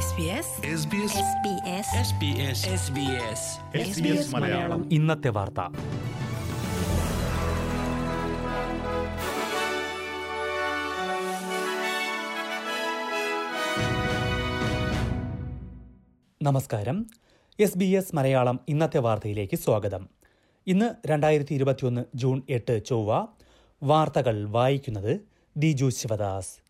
SBS Malayalam. ഇന്നത്തെ വാർത്ത. നമസ്കാരം. എസ് ബി എസ് മലയാളം ഇന്നത്തെ വാർത്തയിലേക്ക് സ്വാഗതം. ഇന്ന് രണ്ടായിരത്തി ഇരുപത്തിയൊന്ന് ജൂൺ എട്ട് ചൊവ്വ വാർത്തകൾ വായിക്കുന്നത് ദിജു ശിവദാസ്.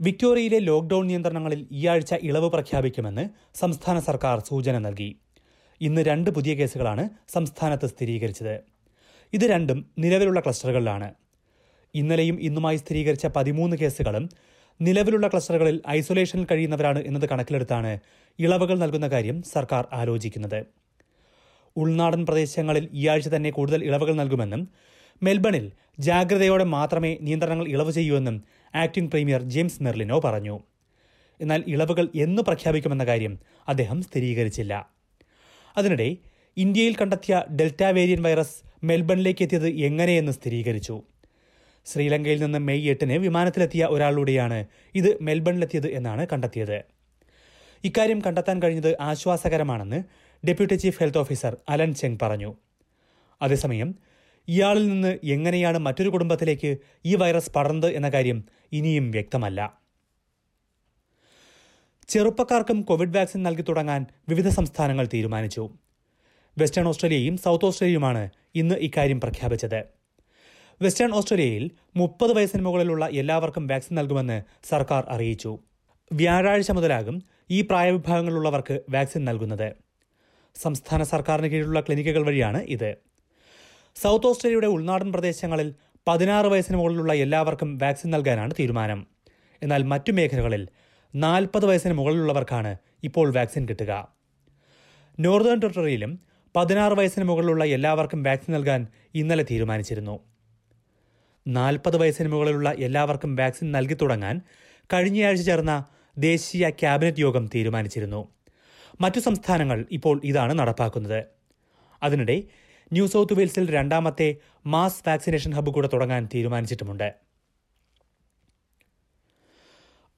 വിക്ടോറിയയിലെ ലോക്ഡൌൺ നിയന്ത്രണങ്ങളിൽ ഈ ആഴ്ച ഇളവ് പ്രഖ്യാപിക്കുമെന്ന് സംസ്ഥാന സർക്കാർ സൂചന നൽകി. ഇന്ന് രണ്ട് പുതിയ കേസുകളാണ് സംസ്ഥാനത്ത് സ്ഥിരീകരിച്ചത്. ഇത് രണ്ടും നിലവിലുള്ള ക്ലസ്റ്ററുകളിലാണ്. ഇന്നലെയും ഇന്നുമായി സ്ഥിരീകരിച്ച പതിമൂന്ന് കേസുകളും നിലവിലുള്ള ക്ലസ്റ്ററുകളിൽ ഐസൊലേഷനിൽ കഴിയുന്നവരാണ് എന്നത് കണക്കിലെടുത്താണ് ഇളവുകൾ നൽകുന്ന കാര്യം സർക്കാർ ആലോചിക്കുന്നത്. ഉൾനാടൻ പ്രദേശങ്ങളിൽ ഈ ആഴ്ച തന്നെ കൂടുതൽ ഇളവുകൾ നൽകുമെന്നും മെൽബണിൽ ജാഗ്രതയോടെ മാത്രമേ നിയന്ത്രണങ്ങൾ ഇളവ് ചെയ്യൂവെന്നും ആക്ടിംഗ് പ്രീമിയർ ജെയിംസ് മെർലിനോ പറഞ്ഞു. എന്നാൽ ഇളവുകൾ എന്ന് പ്രഖ്യാപിക്കുമെന്ന കാര്യം അദ്ദേഹം സ്ഥിരീകരിച്ചില്ല. അതിനിടെ ഇന്ത്യയിൽ കണ്ടെത്തിയ ഡെൽറ്റ വേരിയൻ വൈറസ് മെൽബണിലേക്ക് എത്തിയത് എങ്ങനെയെന്ന് സ്ഥിരീകരിച്ചു. ശ്രീലങ്കയിൽ നിന്ന് മെയ് എട്ടിന് വിമാനത്തിലെത്തിയ ഒരാളിലൂടെയാണ് ഇത് മെൽബണിലെത്തിയത് എന്നാണ് കണ്ടെത്തിയത്. ഇക്കാര്യം കണ്ടെത്താൻ കഴിഞ്ഞത് ആശ്വാസകരമാണെന്ന് deputy chief health officer Allen Cheng പറഞ്ഞു. അതേസമയം ഇയാളിൽ നിന്ന് എങ്ങനെയാണ് മറ്റൊരു കുടുംബത്തിലേക്ക് ഈ വൈറസ് പടർന്നത് എന്ന കാര്യം ഇനിയും വ്യക്തമല്ല. ചെറുപ്പക്കാർക്കും കോവിഡ് വാക്സിൻ നൽകി തുടങ്ങാൻ വിവിധ സംസ്ഥാനങ്ങൾ തീരുമാനിച്ചു. വെസ്റ്റേൺ ഓസ്ട്രേലിയയും സൗത്ത് ഓസ്ട്രേലിയയുമാണ് ഇന്ന് ഇക്കാര്യം പ്രഖ്യാപിച്ചത്. വെസ്റ്റേൺ ഓസ്ട്രേലിയയിൽ മുപ്പത് വയസ്സിന് മുകളിലുള്ള എല്ലാവർക്കും വാക്സിൻ നൽകുമെന്ന് സർക്കാർ അറിയിച്ചു. വ്യാഴാഴ്ച മുതലാകും ഈ പ്രായവിഭാഗങ്ങളിലുള്ളവർക്ക് വാക്സിൻ നൽകുന്നത്. സംസ്ഥാന സർക്കാരിന് കീഴിലുള്ള ക്ലിനിക്കുകൾ വഴിയാണ് ഇത്. സൗത്ത് ഓസ്ട്രേലിയയുടെ ഉൾനാടൻ പ്രദേശങ്ങളിൽ പതിനാറ് വയസ്സിന് മുകളിലുള്ള എല്ലാവർക്കും വാക്സിൻ നൽകാനാണ് തീരുമാനം. എന്നാൽ മറ്റു മേഖലകളിൽ നാൽപ്പത് വയസ്സിന് മുകളിലുള്ളവർക്കാണ് ഇപ്പോൾ വാക്സിൻ കിട്ടുക. നോർത്തേൺ ടെറിട്ടറിയിലും പതിനാറ് വയസ്സിന് മുകളിലുള്ള എല്ലാവർക്കും വാക്സിൻ നൽകാൻ ഇന്നലെ തീരുമാനിച്ചിരുന്നു. നാൽപ്പത് വയസ്സിന് മുകളിലുള്ള എല്ലാവർക്കും വാക്സിൻ നൽകി തുടങ്ങാൻ കഴിഞ്ഞയാഴ്ച ചേർന്ന ദേശീയ ക്യാബിനറ്റ് യോഗം തീരുമാനിച്ചിരുന്നു. മറ്റു സംസ്ഥാനങ്ങൾ ഇപ്പോൾ ഇതാണ് നടപ്പാക്കുന്നത്. അതിനിടെ ന്യൂ സൗത്ത് വെയിൽസിൽ രണ്ടാമത്തെ മാസ് വാക്സിനേഷൻ ഹബ്ബ് കൂടെ തുടങ്ങാൻ തീരുമാനിച്ചിട്ടുമുണ്ട്.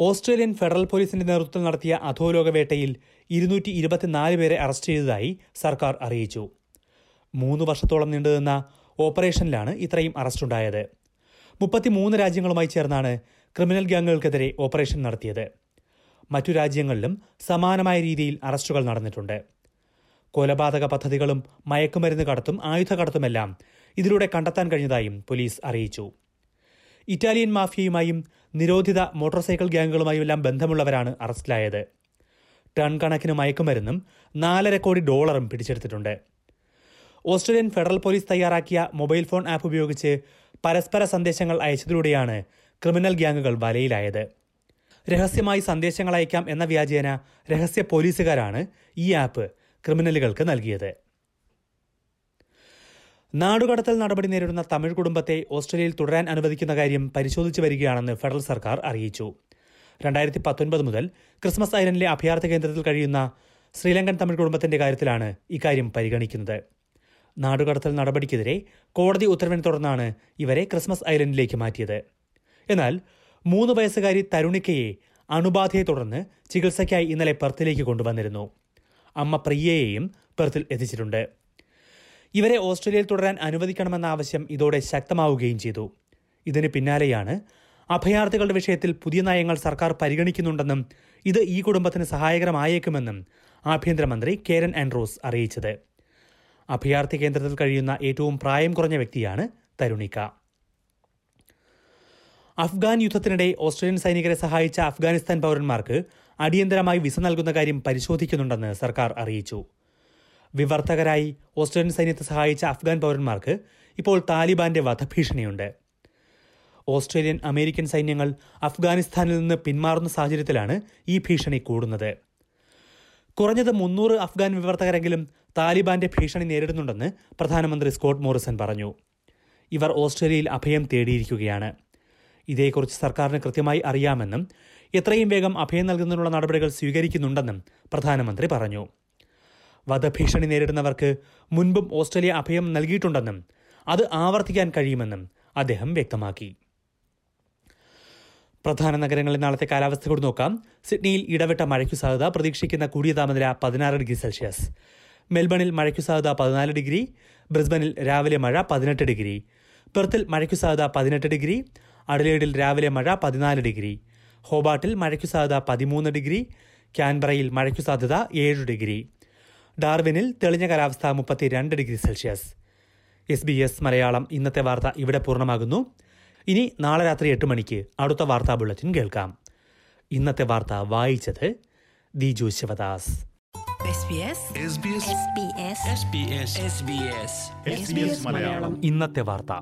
ഓസ്ട്രേലിയൻ ഫെഡറൽ പോലീസിന്റെ നേതൃത്വത്തിൽ നടത്തിയ അധോലോക വേട്ടയിൽ ഇരുന്നൂറ്റി ഇരുപത്തിനാല് പേരെ അറസ്റ്റ് ചെയ്തതായി സർക്കാർ അറിയിച്ചു. മൂന്ന് വർഷത്തോളം നീണ്ടുനിന്ന ഓപ്പറേഷനിലാണ് ഇത്രയും അറസ്റ്റുണ്ടായത്. മുപ്പത്തിമൂന്ന് രാജ്യങ്ങളുമായി ചേർന്നാണ് ക്രിമിനൽ ഗ്യാങ്ങുകൾക്കെതിരെ ഓപ്പറേഷൻ നടത്തിയത്. മറ്റു രാജ്യങ്ങളിലും സമാനമായ രീതിയിൽ അറസ്റ്റുകൾ നടന്നിട്ടുണ്ട്. കൊലപാതക പദ്ധതികളും മയക്കുമരുന്ന് കടത്തും ആയുധ കടത്തുമെല്ലാം ഇതിലൂടെ കണ്ടെത്താൻ കഴിഞ്ഞതായും പോലീസ് അറിയിച്ചു. ഇറ്റാലിയൻ മാഫിയയുമായും നിരോധിത മോട്ടോർ സൈക്കിൾ ഗ്യാങ്ങുകളുമായും എല്ലാം ബന്ധമുള്ളവരാണ് അറസ്റ്റിലായത്. ടൺ കണക്കിന് മയക്കുമരുന്നും നാലര കോടി ഡോളറും പിടിച്ചെടുത്തിട്ടുണ്ട്. ഓസ്ട്രേലിയൻ ഫെഡറൽ പോലീസ് തയ്യാറാക്കിയ മൊബൈൽ ഫോൺ ആപ്പ് ഉപയോഗിച്ച് പരസ്പര സന്ദേശങ്ങൾ അയച്ചതിലൂടെയാണ് ക്രിമിനൽ ഗ്യാങ്ങുകൾ വലയിലായത്. രഹസ്യമായി സന്ദേശങ്ങൾ അയക്കാം എന്ന വ്യാജേന രഹസ്യ പോലീസുകാരാണ് ഈ ആപ്പ് ക്രിമിനലുകൾക്ക് നൽകിയത്. നാടുകടത്തൽ നടപടി നേരിടുന്ന തമിഴ് കുടുംബത്തെ ഓസ്ട്രേലിയയിൽ തുടരാൻ അനുവദിക്കുന്ന കാര്യം പരിശോധിച്ചു വരികയാണെന്ന് ഫെഡറൽ സർക്കാർ അറിയിച്ചു. രണ്ടായിരത്തി പത്തൊൻപത് മുതൽ ക്രിസ്മസ് ഐലൻഡിലെ അഭയാർത്ഥി കേന്ദ്രത്തിൽ കഴിയുന്ന ശ്രീലങ്കൻ തമിഴ് കുടുംബത്തിന്റെ കാര്യത്തിലാണ് ഇക്കാര്യം പരിഗണിക്കുന്നത്. നാടുകടത്തൽ നടപടിക്കെതിരെ കോടതി ഉത്തരവിനെ തുടർന്നാണ് ഇവരെ ക്രിസ്മസ് ഐലൻഡിലേക്ക് മാറ്റിയത്. എന്നാൽ മൂന്ന് വയസ്സുകാരി തരുണിക്കയെ അണുബാധയെ തുടർന്ന് ചികിത്സയ്ക്കായി ഇന്നലെ പെർത്തിലേക്ക് കൊണ്ടുവന്നിരുന്നു. അമ്മ പ്രിയയെയും പെർത്തിൽ എത്തിച്ചിട്ടുണ്ട്. ഇവരെ ഓസ്ട്രേലിയയിൽ തുടരാൻ അനുവദിക്കണമെന്ന ആവശ്യം ഇതോടെ ശക്തമാവുകയും ചെയ്തു. ഇതിന് പിന്നാലെയാണ് അഭയാർത്ഥികളുടെ വിഷയത്തിൽ പുതിയ നയങ്ങൾ സർക്കാർ പരിഗണിക്കുന്നുണ്ടെന്നും ഇത് ഈ കുടുംബത്തിന് സഹായകരമായേക്കുമെന്നും ആഭ്യന്തരമന്ത്രി കേരൻ ആൻഡ്രോസ് അറിയിച്ചത്. അഭയാർത്ഥി കേന്ദ്രത്തിൽ കഴിയുന്ന ഏറ്റവും പ്രായം കുറഞ്ഞ വ്യക്തിയാണ് തരുണിക്ക. അഫ്ഗാൻ യുദ്ധത്തിനിടെ ഓസ്ട്രേലിയൻ സൈനികരെ സഹായിച്ച അഫ്ഗാനിസ്ഥാൻ പൗരന്മാർക്ക് അടിയന്തരമായി വിസ നൽകുന്ന കാര്യം പരിശോധിക്കുന്നുണ്ടെന്ന് സർക്കാർ അറിയിച്ചു. വിവർത്തകരായി ഓസ്ട്രേലിയൻ സൈന്യത്തെ സഹായിച്ച അഫ്ഗാൻ പൗരന്മാർക്ക് ഇപ്പോൾ താലിബാന്റെ വധഭീഷണിയുണ്ട്. ഓസ്ട്രേലിയൻ അമേരിക്കൻ സൈന്യങ്ങൾ അഫ്ഗാനിസ്ഥാനിൽ നിന്ന് പിന്മാറുന്ന സാഹചര്യത്തിലാണ് ഈ ഭീഷണി കൂടുന്നത്. കുറഞ്ഞത് മുന്നൂറ് അഫ്ഗാൻ വിവർത്തകരെങ്കിലും താലിബാന്റെ ഭീഷണി നേരിടുന്നുണ്ടെന്ന് പ്രധാനമന്ത്രി സ്കോട്ട് മോറിസൺ പറഞ്ഞു. ഇവർ ഓസ്ട്രേലിയയിൽ അഭയം തേടിയിരിക്കുകയാണ്. ഇതേക്കുറിച്ച് സർക്കാരിന് കൃത്യമായി അറിയാമെന്നും എത്രയും വേഗം അഭയം നൽകുന്നതിനുള്ള നടപടികൾ സ്വീകരിക്കുന്നുണ്ടെന്നും പ്രധാനമന്ത്രി പറഞ്ഞു. വധഭീഷണി നേരിടുന്നവർക്ക് മുൻപും ഓസ്ട്രേലിയ അഭയം നൽകിയിട്ടുണ്ടെന്നും അത് ആവർത്തിക്കാൻ കഴിയുമെന്നും അദ്ദേഹം വ്യക്തമാക്കി. പ്രധാന നഗരങ്ങളിൽ നാളത്തെ കാലാവസ്ഥ കൂടി നോക്കാം. സിഡ്നിയിൽ ഇടവിട്ട മഴയ്ക്കു സാധ്യത പ്രതീക്ഷിക്കുന്ന കൂടിയ താപനില പതിനാറ് ഡിഗ്രി സെൽഷ്യസ്. മെൽബണിൽ മഴയ്ക്കു സാധ്യത പതിനാല് ഡിഗ്രി. ബ്രിസ്ബനിൽ രാവിലെ മഴ പതിനെട്ട് ഡിഗ്രി. പെർത്തിൽ മഴയ്ക്കു സാധ്യത പതിനെട്ട് ഡിഗ്രി. അഡലേഡിൽ രാവിലെ മഴ പതിനാല് ഡിഗ്രി. ഹോബാട്ടിൽ മഴയ്ക്കു സാധ്യത പതിമൂന്ന് ഡിഗ്രി. ക്യാൻബറയിൽ മഴയ്ക്കു സാധ്യത ഏഴ് ഡിഗ്രി. ഡാർവിനിൽ തെളിഞ്ഞ കാലാവസ്ഥ മുപ്പത്തിരണ്ട് degree Celsius. S B S Malayalam ഇന്നത്തെ വാർത്ത ഇവിടെ പൂർണമാകുന്നു. ഇനി നാളെ രാത്രി എട്ട് മണിക്ക് അടുത്ത വാർത്താ ബുള്ളറ്റിൻ കേൾക്കാം. ഇന്നത്തെ വാർത്ത വായിച്ചത് Diju Sivadas. SBS SBS SBS SBS SBS ഇന്നത്തെ വാർത്ത.